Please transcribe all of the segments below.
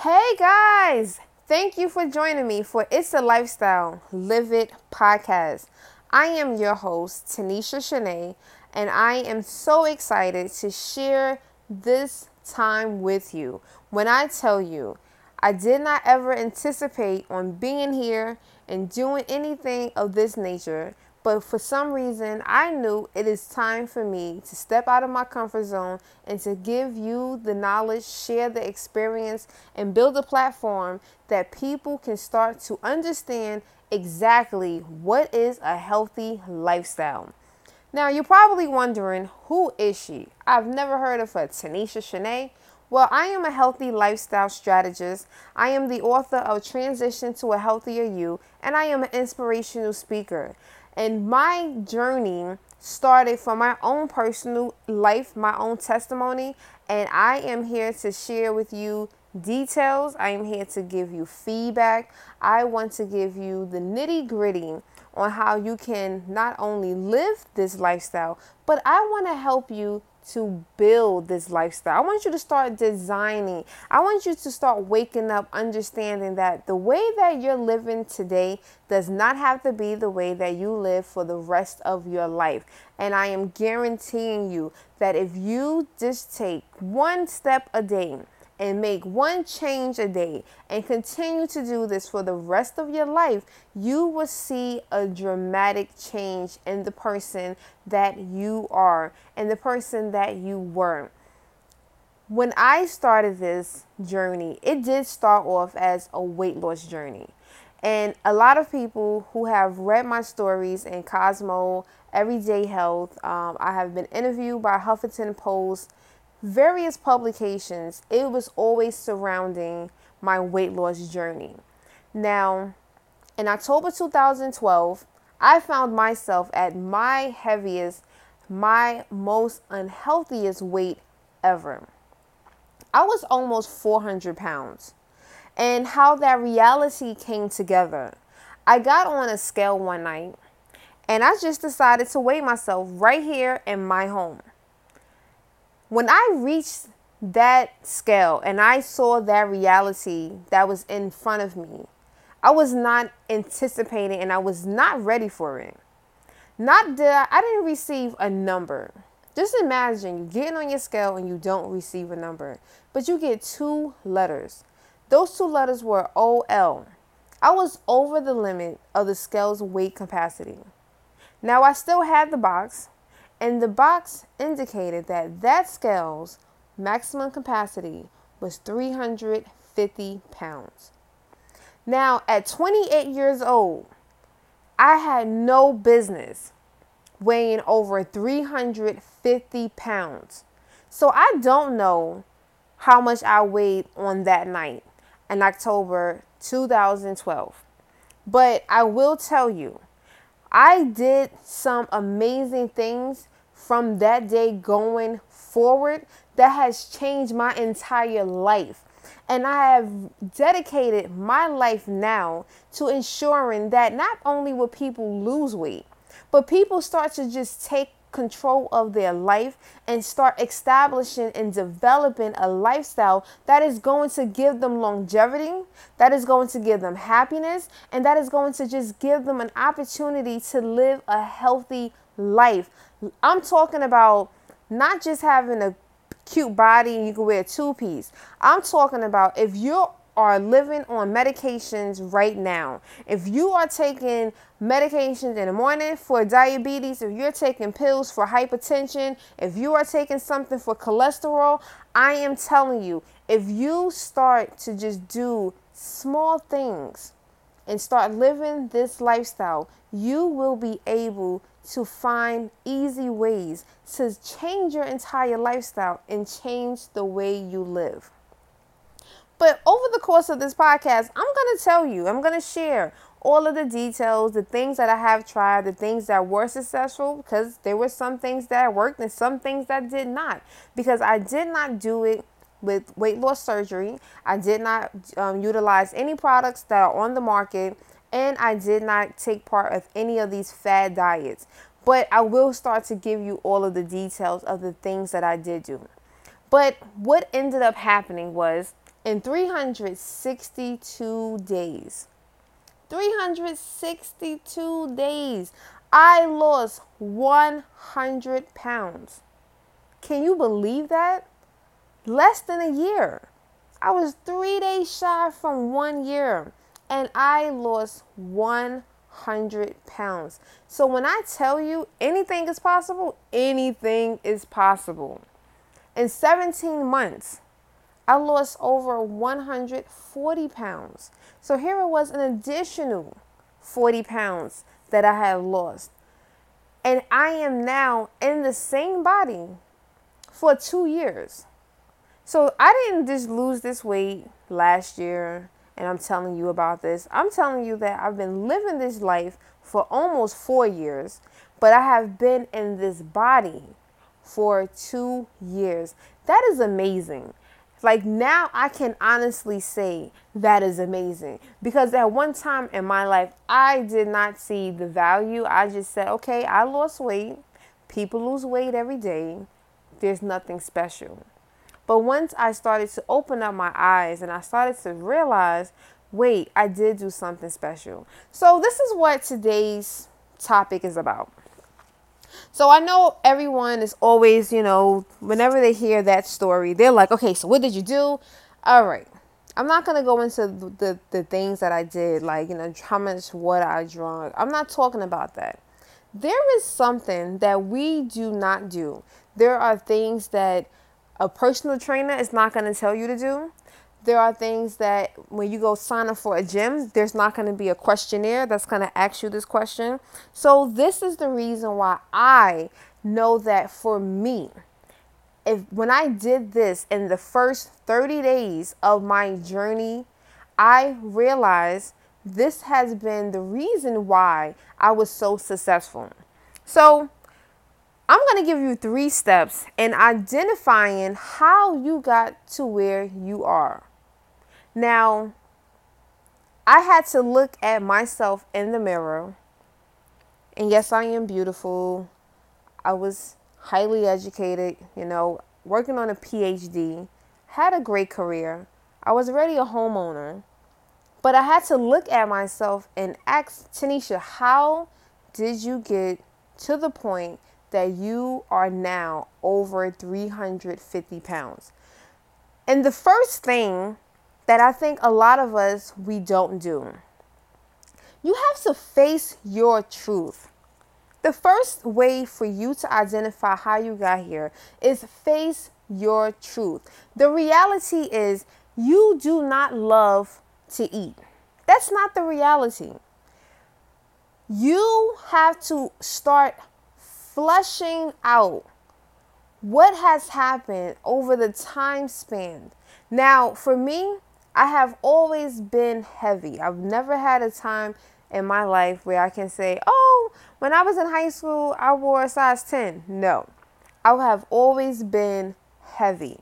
Hey guys, thank you for joining me for It's a Lifestyle Live It podcast. I am your host, Tanisha Shanae, and I am so excited to share this time with you. When I tell you, I did not ever anticipate on being here and doing anything of this nature but for some reason, I knew it is time for me to step out of my comfort zone and to give you the knowledge, share the experience, and build a platform that people can start to understand exactly what is a healthy lifestyle. Now, you're probably wondering, who is she? I've never heard of her, Tanisha Shanae. Well, I am a healthy lifestyle strategist. I am the author of Transition to a Healthier You, and I am an inspirational speaker. And my journey started from my own personal life, my own testimony, and I am here to share with you details. I am here to give you feedback. I want to give you the nitty gritty on how you can not only live this lifestyle, but I want to help you to build this lifestyle. I want you to start designing. I want you to start waking up understanding that the way that you're living today does not have to be the way that you live for the rest of your life. And I am guaranteeing you that if you just take one step a day, and make one change a day and continue to do this for the rest of your life, you will see a dramatic change in the person that you are and the person that you were. When I started this journey, it did start off as a weight loss journey. And a lot of people who have read my stories in Cosmo, Everyday Health, um, I have been interviewed by Huffington Post various publications, it was always surrounding my weight loss journey. Now, in October 2012, I found myself at my heaviest, my most unhealthiest weight ever. I was almost 400 pounds. And how that reality came together. I got on a scale one night and I just decided to weigh myself right here in my home when I reached that scale and I saw that reality that was in front of me, I was not anticipating and I was not ready for it. Not that I, didn't receive a number. Just imagine you getting on your scale and you don't receive a number, but you get two letters. Those two letters were OL. I was over the limit of the scale's weight capacity. Now I still had the box, and the box indicated that that scale's maximum capacity was 350 pounds. Now, at 28 years old, I had no business weighing over 350 pounds. So I don't know how much I weighed on that night in October 2012. But I will tell you I did some amazing things from that day going forward that has changed my entire life. And I have dedicated my life now to ensuring that not only will people lose weight, but people start to just take control of their life and start establishing and developing a lifestyle that is going to give them longevity, that is going to give them happiness, and that is going to just give them an opportunity to live a healthy life. I'm talking about not just having a cute body and you can wear a two piece. I'm talking about if you're are living on medications right now, if you are taking medications in the morning for diabetes, if you're taking pills for hypertension, if you are taking something for cholesterol, I am telling you, if you start to just do small things and start living this lifestyle, you will be able to find easy ways to change your entire lifestyle and change the way you live. But over the course of this podcast, I'm going to tell you, I'm going to share all of the details, the things that I have tried, the things that were successful, because there were some things that worked and some things that did not. Because I did not do it with weight loss surgery, I did not um, utilize any products that are on the market, and I did not take part of any of these fad diets. But I will start to give you all of the details of the things that I did do. But what ended up happening was in 362 days. 362 days. I lost 100 pounds. Can you believe that? Less than a year. I was three days shy from one year and I lost 100 pounds. So when I tell you anything is possible, anything is possible. In 17 months, I lost over 140 pounds. So here it was an additional 40 pounds that I had lost. And I am now in the same body for two years. So I didn't just lose this weight last year and I'm telling you about this. I'm telling you that I've been living this life for almost four years, but I have been in this body for two years. That is amazing. Like now, I can honestly say that is amazing because at one time in my life, I did not see the value. I just said, okay, I lost weight. People lose weight every day. There's nothing special. But once I started to open up my eyes and I started to realize, wait, I did do something special. So, this is what today's topic is about. So, I know everyone is always, you know, whenever they hear that story, they're like, okay, so what did you do? All right. I'm not to go into the, the, the things that I did, like, you know, how much water I drank. I'm not talking about that. There is something that we do not do. There are things that a personal trainer is not to tell you to do. There are things that when you go sign up for a gym, there's not going to be a questionnaire that's going to ask you this question. So, this is the reason why I know that for me, if when I did this in the first 30 days of my journey, I realized this has been the reason why I was so successful. So, I'm going to give you three steps in identifying how you got to where you are. Now, I had to look at myself in the mirror. And yes, I am beautiful. I was highly educated, you know, working on a PhD, had a great career. I was already a homeowner. But I had to look at myself and ask Tanisha, how did you get to the point that you are now over 350 pounds. And the first thing that I think a lot of us we don't do. You have to face your truth. The first way for you to identify how you got here is face your truth. The reality is you do not love to eat. That's not the reality. You have to start flushing out what has happened over the time span. Now, for me, I have always been heavy. I've never had a time in my life where I can say, oh, when I was in high school, I wore a size 10. No, I have always been heavy.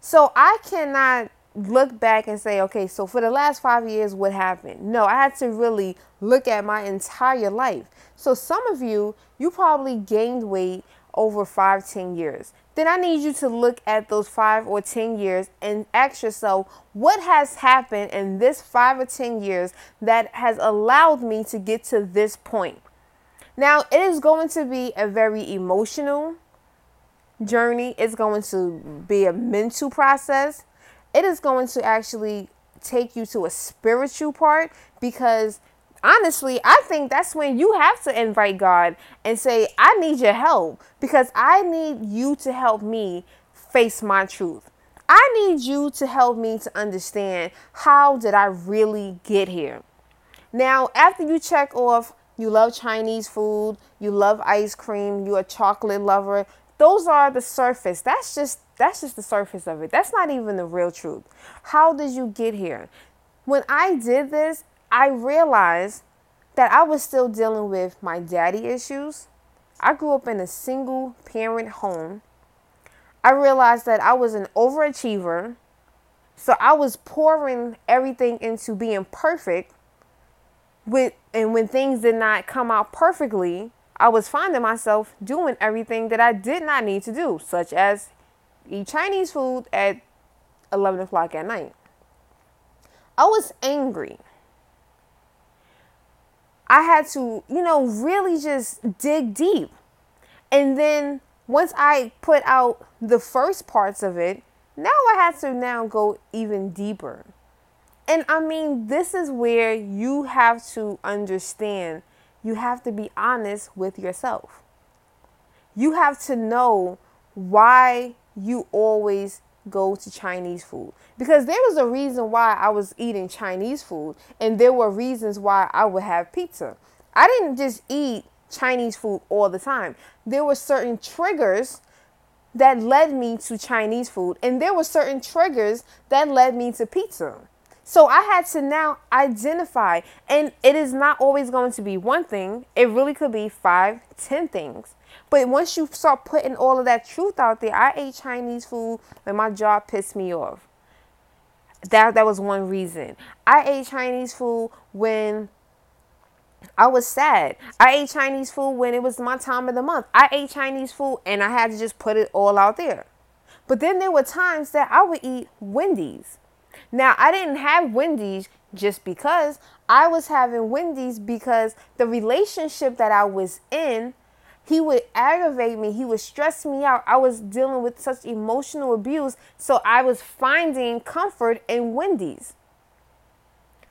So I cannot look back and say, okay, so for the last five years, what happened? No, I had to really look at my entire life. So some of you, you probably gained weight over five, ten years. Then I need you to look at those five or 10 years and ask yourself, what has happened in this five or 10 years that has allowed me to get to this point? Now, it is going to be a very emotional journey, it's going to be a mental process it is going to actually take you to a spiritual part because honestly, I think that's when you have to invite God and say, I need your help because I need you to help me face my truth. I need you to help me to understand how did I really get here. Now, after you check off you love Chinese food, you love ice cream, you're a chocolate lover, those are the surface. That's just that's just the surface of it. That's not even the real truth. How did you get here? When I did this, I realized that I was still dealing with my daddy issues. I grew up in a single parent home. I realized that I was an overachiever. So I was pouring everything into being perfect with and when things did not come out perfectly, I was finding myself doing everything that I did not need to do, such as eat Chinese food at 11 o'clock at night. I was angry. I had to, you know, really just dig deep. And then once I put out the first parts of it, now I had to now go even deeper. And I mean, this is where you have to understand, you have to be honest with yourself. You have to know why you always go to Chinese food. Because there was a reason why I was eating Chinese food, and there were reasons why I would have pizza. I didn't just eat Chinese food all the time. There were certain triggers that led me to Chinese food, and there were certain triggers that led me to pizza. So I had to now identify, and it is not always going to be one thing. It really could be five, ten things. But once you start putting all of that truth out there, I ate Chinese food when my job pissed me off. That that was one reason. I ate Chinese food when I was sad. I ate Chinese food when it was my time of the month. I ate Chinese food and I had to just put it all out there. But then there were times that I would eat Wendy's. Now, I didn't have Wendy's just because I was having Wendy's because the relationship that I was in, he would aggravate me, he would stress me out. I was dealing with such emotional abuse, so I was finding comfort in Wendy's.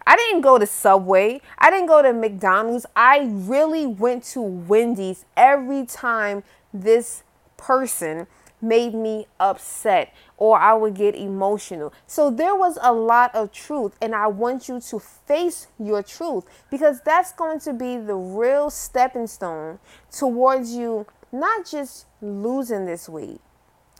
I didn't go to Subway. I didn't go to McDonald's. I really went to Wendy's every time this person made me upset or I would get emotional. So there was a lot of truth, and I want you to face your truth because that's going to be the real stepping stone towards you not just losing this weight,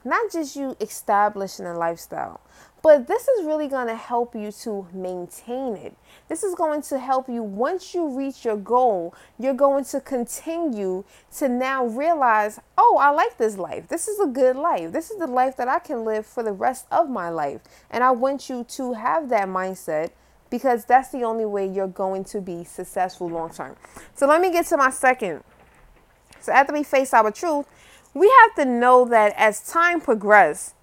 not just you establishing a lifestyle, but this is really going to help you to maintain it. This is going to help you once you reach your goal, you're going to continue to now realize, oh, I like this life. This is a good life. This is the life that I can live for the rest of my life. And I want you to have that mindset because that's the only way you're going to be successful long term. So let me get to my second. So after we face our truth, we have to know that as time progresses,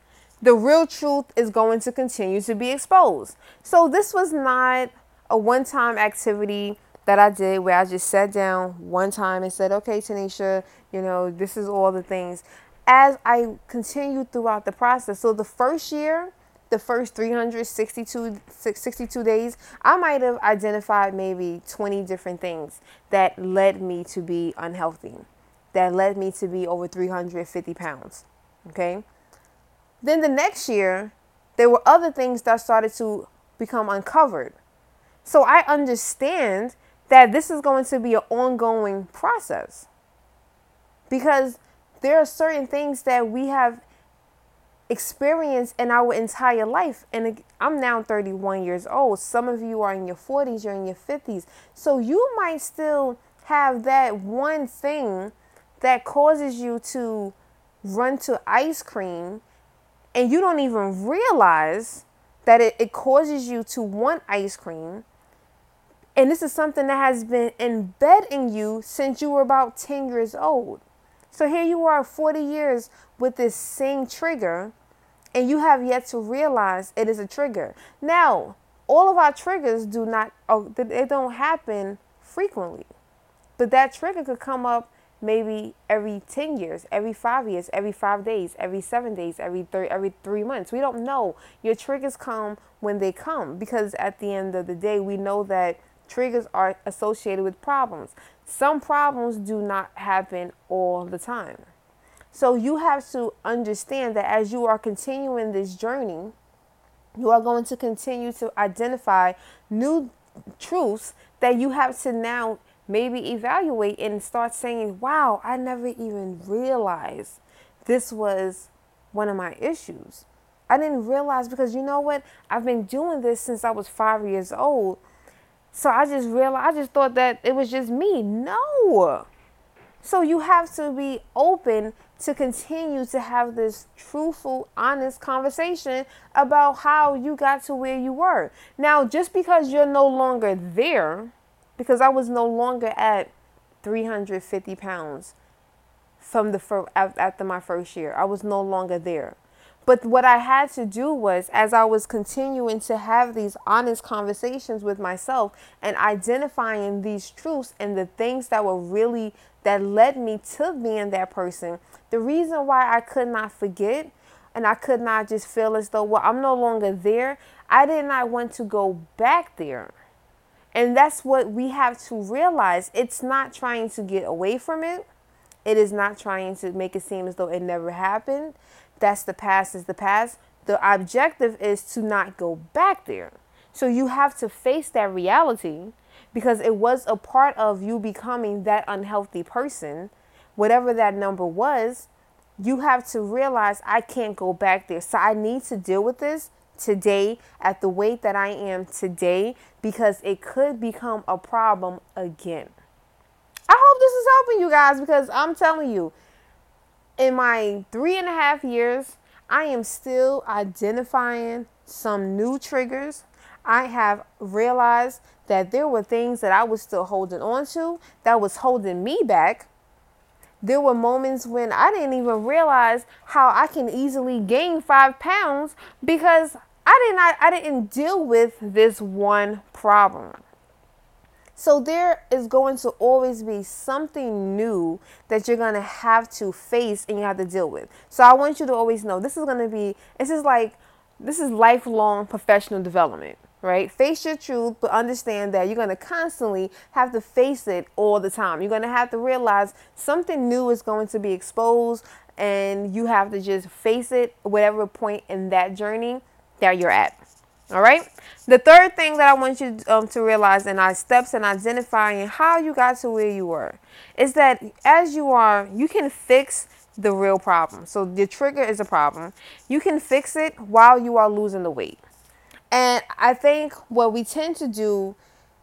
the real truth is going to continue to be exposed. So this was not a one-time activity that I did where I just sat down one time and said, "Okay, Tanisha, you know, this is all the things." As I continued throughout the process, so the first year, the first 362 62 days, I might have identified maybe 20 different things that led me to be unhealthy, that led me to be over 350 pounds. Okay. Then the next year, there were other things that started to become uncovered. So I understand that this is going to be an ongoing process because there are certain things that we have experienced in our entire life. And I'm now 31 years old. Some of you are in your 40s, you're in your 50s. So you might still have that one thing that causes you to run to ice cream and you don't even realize that it, it causes you to want ice cream. And this is something that has been embedded in you since you were about 10 years old. So here you are 40 years with this same trigger, and you have yet to realize it is a trigger. Now, all of our triggers do not, oh, they don't happen frequently, but that trigger could come up maybe every 10 years, every five years, every five days, every seven days, every, 3 every three months. We don't know. Your triggers come when they come because at the end of the day, we know that triggers are associated with problems. Some problems do not happen all the time. So you have to understand that as you are continuing this journey, you are going to continue to identify new truths that you have to now maybe evaluate and start saying, wow, I never even realized this was one of my issues. I didn't realize because you know what? I've been doing this since I was five years old. So I just realized, I just thought that it was just me. No. So you have to be open to continue to have this truthful, honest conversation about how you got to where you were. Now, just because you're no longer there, because I was no longer at 350 pounds from the first, after my first year. I was no longer there. But what I had to do was, as I was continuing to have these honest conversations with myself and identifying these truths and the things that were really that led me to being that person, the reason why I could not forget and I could not just feel as though, well, I'm no longer there, I did not want to go back there. And that's what we have to realize. It's not trying to get away from it. It is not trying to make it seem as though it never happened that's the past is the past. The objective is to not go back there. So you have to face that reality because it was a part of you becoming that unhealthy person, whatever that number was. You have to realize I can't go back there. So I need to deal with this today at the weight that I am today because it could become a problem again. I hope this is helping you guys because I'm telling you, in my three and a half years, I am still identifying some new triggers. I have realized that there were things that I was still holding on to that was holding me back. There were moments when I didn't even realize how I can easily gain five pounds because I did not I didn't deal with this one problem. So there is going to always be something new that you're going to have to face and you have to deal with. So I want you to always know this is going to be this is like this is lifelong professional development, right? Face your truth, but understand that you're going to constantly have to face it all the time. You're going to have to realize something new is going to be exposed and you have to just face it whatever point in that journey that you're at. All right. The third thing that I want you um, to realize in our steps in identifying how you got to where you were is that as you are, you can fix the real problem. So the trigger is a problem. You can fix it while you are losing the weight. And I think what we tend to do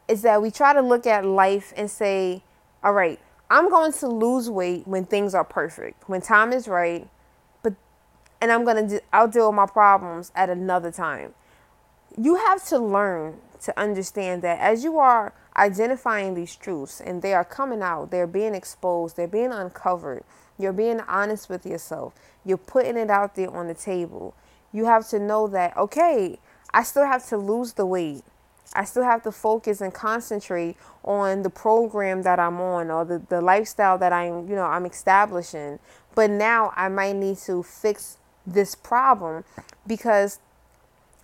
is that we try to look at life and say, all right, I'm going to lose weight when things are perfect, when time is right, and I'm going to I'll deal with my problems at another time you have to learn to understand that as you are identifying these truths and they are coming out, they're being exposed, they're being uncovered, you're being honest with yourself, you're putting it out there on the table. You have to know that, okay, I still have to lose the weight. I still have to focus and concentrate on the program that I'm on or the, the lifestyle that I'm, you know, I'm establishing. But now I might need to fix this problem because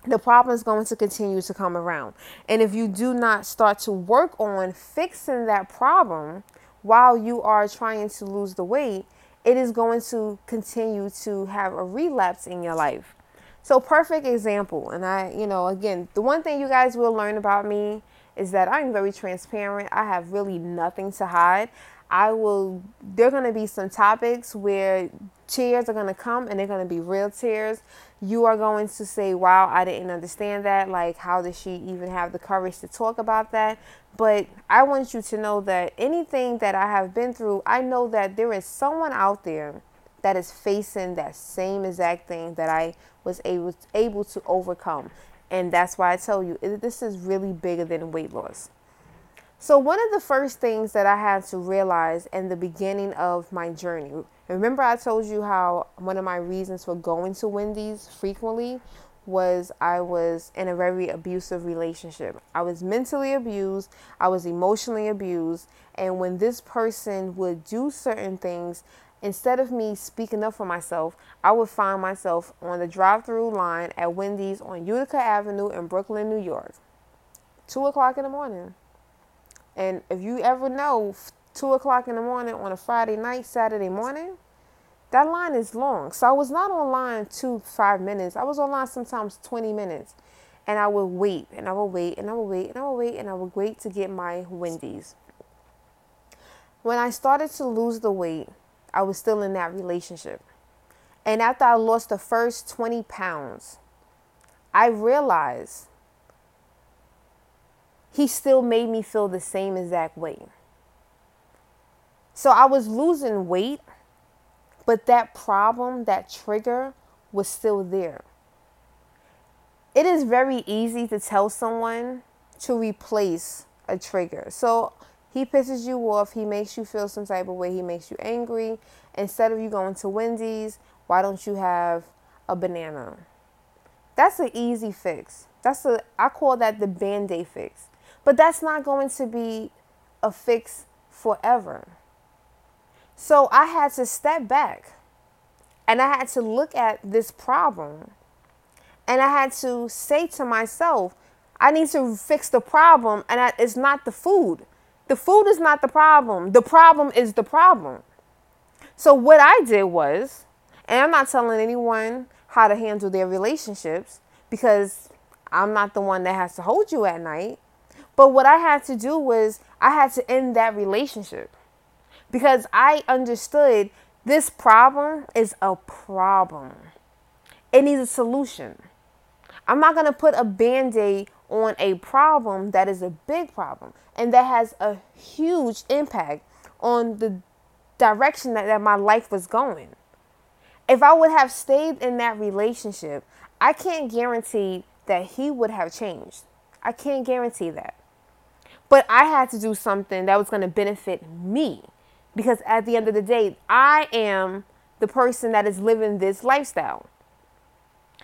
the problem is going to continue to come around. And if you do not start to work on fixing that problem while you are trying to lose the weight, it is going to continue to have a relapse in your life. So, perfect example. And I, you know, again, the one thing you guys will learn about me is that I'm very transparent. I have really nothing to hide. I will, there are going to be some topics where tears are going to come and they're going to be real tears you are going to say, wow, I didn't understand that. Like, how does she even have the courage to talk about that? But I want you to know that anything that I have been through, I know that there is someone out there that is facing that same exact thing that I was able, able to overcome. And that's why I tell you, this is really bigger than weight loss. So, one of the first things that I had to realize in the beginning of my journey, Remember, I told you how one of my reasons for going to Wendy's frequently was I was in a very abusive relationship. I was mentally abused, I was emotionally abused, and when this person would do certain things, instead of me speaking up for myself, I would find myself on the drive through line at Wendy's on Utica Avenue in Brooklyn, New York. Two o'clock in the morning. And if you ever know, two o'clock in the morning on a Friday night, Saturday morning, that line is long. So I was not online two, five minutes. I was online sometimes 20 minutes. And I would wait and I would wait and I would wait and I would wait and I would wait to get my Wendy's. When I started to lose the weight, I was still in that relationship. And after I lost the first 20 pounds, I realized he still made me feel the same exact way. So I was losing weight but that problem, that trigger was still there. It is very easy to tell someone to replace a trigger. So he pisses you off, he makes you feel some type of way, he makes you angry. Instead of you going to Wendy's, why don't you have a banana. That's an easy fix. That's a I call that the band-aid fix. But that's not going to be a fix forever. So I had to step back and I had to look at this problem and I had to say to myself, I need to fix the problem, and it's not the food. The food is not the problem. The problem is the problem. So, what I did was, and I'm not telling anyone how to handle their relationships because I'm not the one that has to hold you at night. But what I had to do was, I had to end that relationship because I understood this problem is a problem, it needs a solution. I'm not going to put a band aid on a problem that is a big problem and that has a huge impact on the direction that, that my life was going. If I would have stayed in that relationship, I can't guarantee that he would have changed. I can't guarantee that. But I had to do something that was going to benefit me because at the end of the day, I am the person that is living this lifestyle.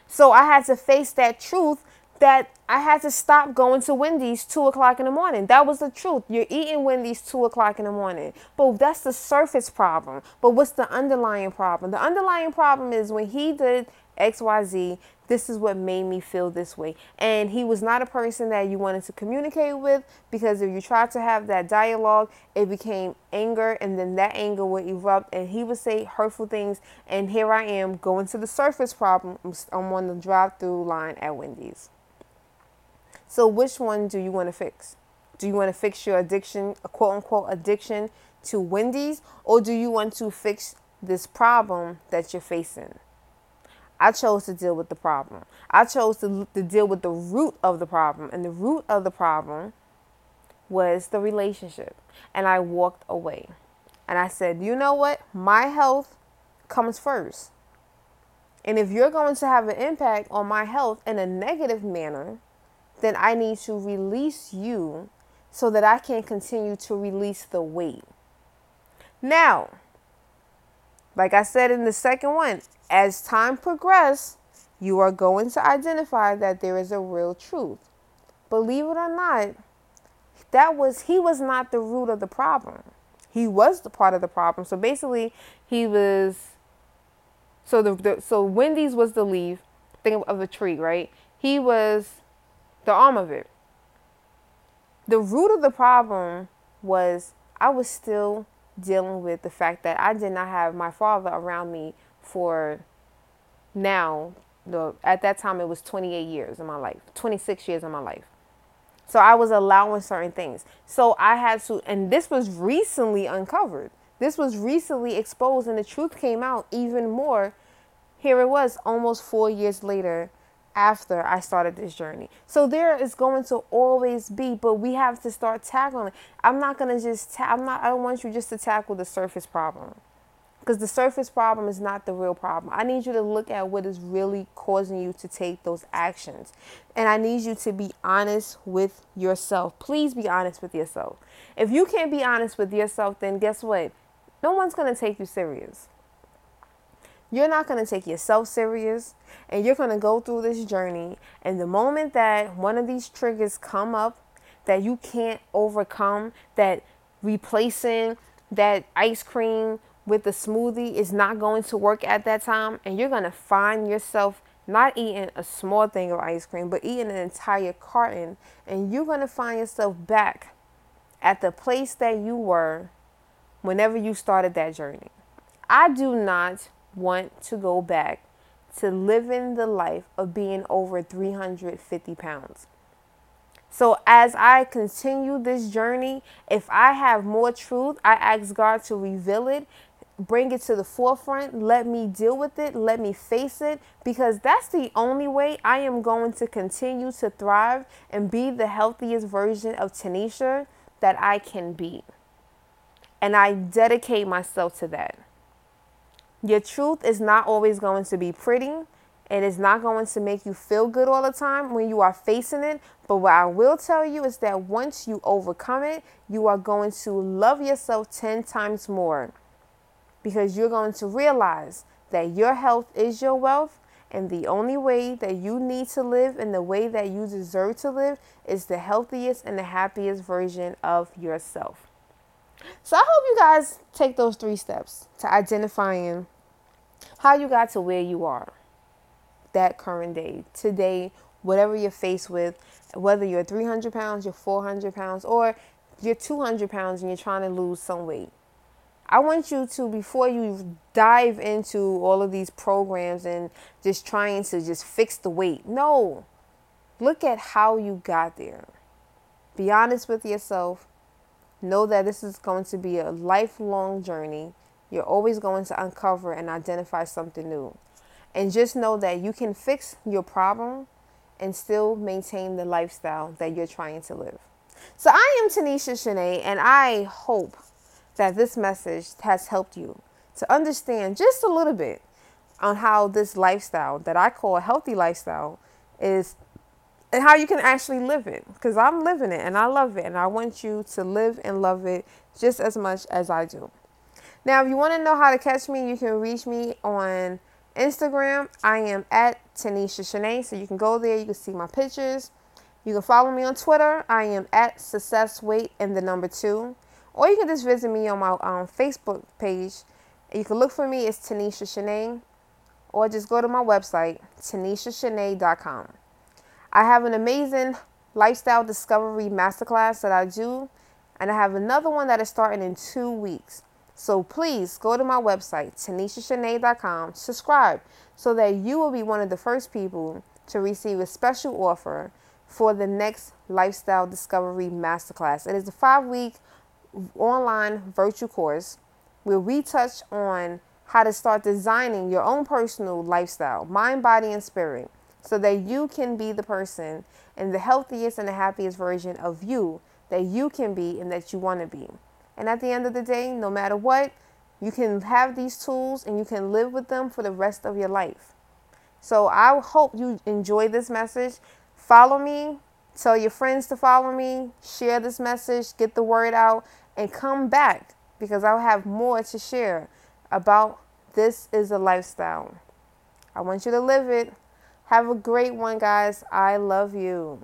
So I had to face that truth that I had to stop going to Wendy's two o'clock in the morning. That was the truth. You're eating Wendy's two o'clock in the morning. But that's the surface problem. But what's the underlying problem? The underlying problem is when he did XYZ, this is what made me feel this way. And he was not a person that you wanted to communicate with because if you tried to have that dialogue, it became anger and then that anger would erupt and he would say hurtful things. And here I am going to the surface problem. I'm on the drive through line at Wendy's. So, which one do you want to fix? Do you want to fix your addiction, a quote unquote addiction to Wendy's, or do you want to fix this problem that you're facing? I chose to deal with the problem. I chose to, to deal with the root of the problem. And the root of the problem was the relationship. And I walked away. And I said, you know what? My health comes first. And if you're going to have an impact on my health in a negative manner, then I need to release you so that I can continue to release the weight. Now, like I said in the second one, as time progresses, you are going to identify that there is a real truth. Believe it or not, that was he was not the root of the problem. He was the part of the problem. So basically, he was so the, the so Wendy's was the leaf, think of a tree, right? He was the arm of it. The root of the problem was I was still dealing with the fact that I did not have my father around me for now the at that time it was 28 years in my life 26 years in my life so i was allowing certain things so i had to and this was recently uncovered this was recently exposed and the truth came out even more here it was almost four years later after I started this journey. So there is going to always be, but we have to start tackling. I'm not gonna just. Ta- I'm not. I don't want you just to tackle the surface problem, because the surface problem is not the real problem. I need you to look at what is really causing you to take those actions, and I need you to be honest with yourself. Please be honest with yourself. If you can't be honest with yourself, then guess what? No one's gonna take you serious. You're not going to take yourself serious and you're going to go through this journey. And the moment that one of these triggers come up that you can't overcome, that replacing that ice cream with the smoothie is not going to work at that time, and you're going to find yourself not eating a small thing of ice cream, but eating an entire carton, and you're going to find yourself back at the place that you were whenever you started that journey. I do not want to go back to living the life of being over 350 pounds. So, as I continue this journey, if I have more truth, I ask God to reveal it, bring it to the forefront, let me deal with it, let me face it, because that's the only way I am going to continue to thrive and be the healthiest version of Tanisha that I can be. And I dedicate myself to that. Your truth is not always going to be pretty. It is not going to make you feel good all the time when you are facing it. But what I will tell you is that once you overcome it, you are going to love yourself 10 times more because you're going to realize that your health is your wealth And the only way that you need to live and the way that you deserve to live is the healthiest and the happiest version of yourself. So I hope you guys take those three steps to identifying how you got to where you are that current day, today, whatever you're faced with, whether you're 300 pounds, you're 400 pounds, or you're 200 pounds and you're trying to lose some weight. I want you to, before you dive into all of these programs and just trying to just fix the weight, no. Look at how you got there. Be honest with yourself. Know that this is going to be a lifelong journey. You're always going to uncover and identify something new. And just know that you can fix your problem and still maintain the lifestyle that you're trying to live. So I am Tanisha Shanae, and I hope that this message has helped you to understand just a little bit on how this lifestyle that I call a healthy lifestyle is and how you can actually live it because I'm living it and I love it and I want you to live and love it just as much as I do. Now, if you want to know how to catch me, you can reach me on Instagram. I am at Tanisha Shanae, so you can go there. You can see my pictures. You can follow me on Twitter. I am at Success Weight and the number two. Or you can just visit me on my um, Facebook page. You can look for me. It's Tanisha Shanae. Or just go to my website, tanishashanae.com. I have an amazing lifestyle discovery masterclass that I do. And I have another one that is starting in two weeks. So please go to my website, tanishashanae.com, subscribe so that you will be one of the first people to receive a special offer for the next Lifestyle Discovery Masterclass. It is a five week online virtual course where we touch on how to start designing your own personal lifestyle, mind, body, and spirit, so that you can be the person and the healthiest and the happiest version of you that you can be and that you want to be. And at the end of the day, no matter what, you can have these tools and you can live with them for the rest of your life. So I hope you enjoy this message. Follow me, tell your friends to follow me, share this message, get the word out, and come back because I'll have more to share about this is a lifestyle. I want you to live it. Have a great one, guys. I love you.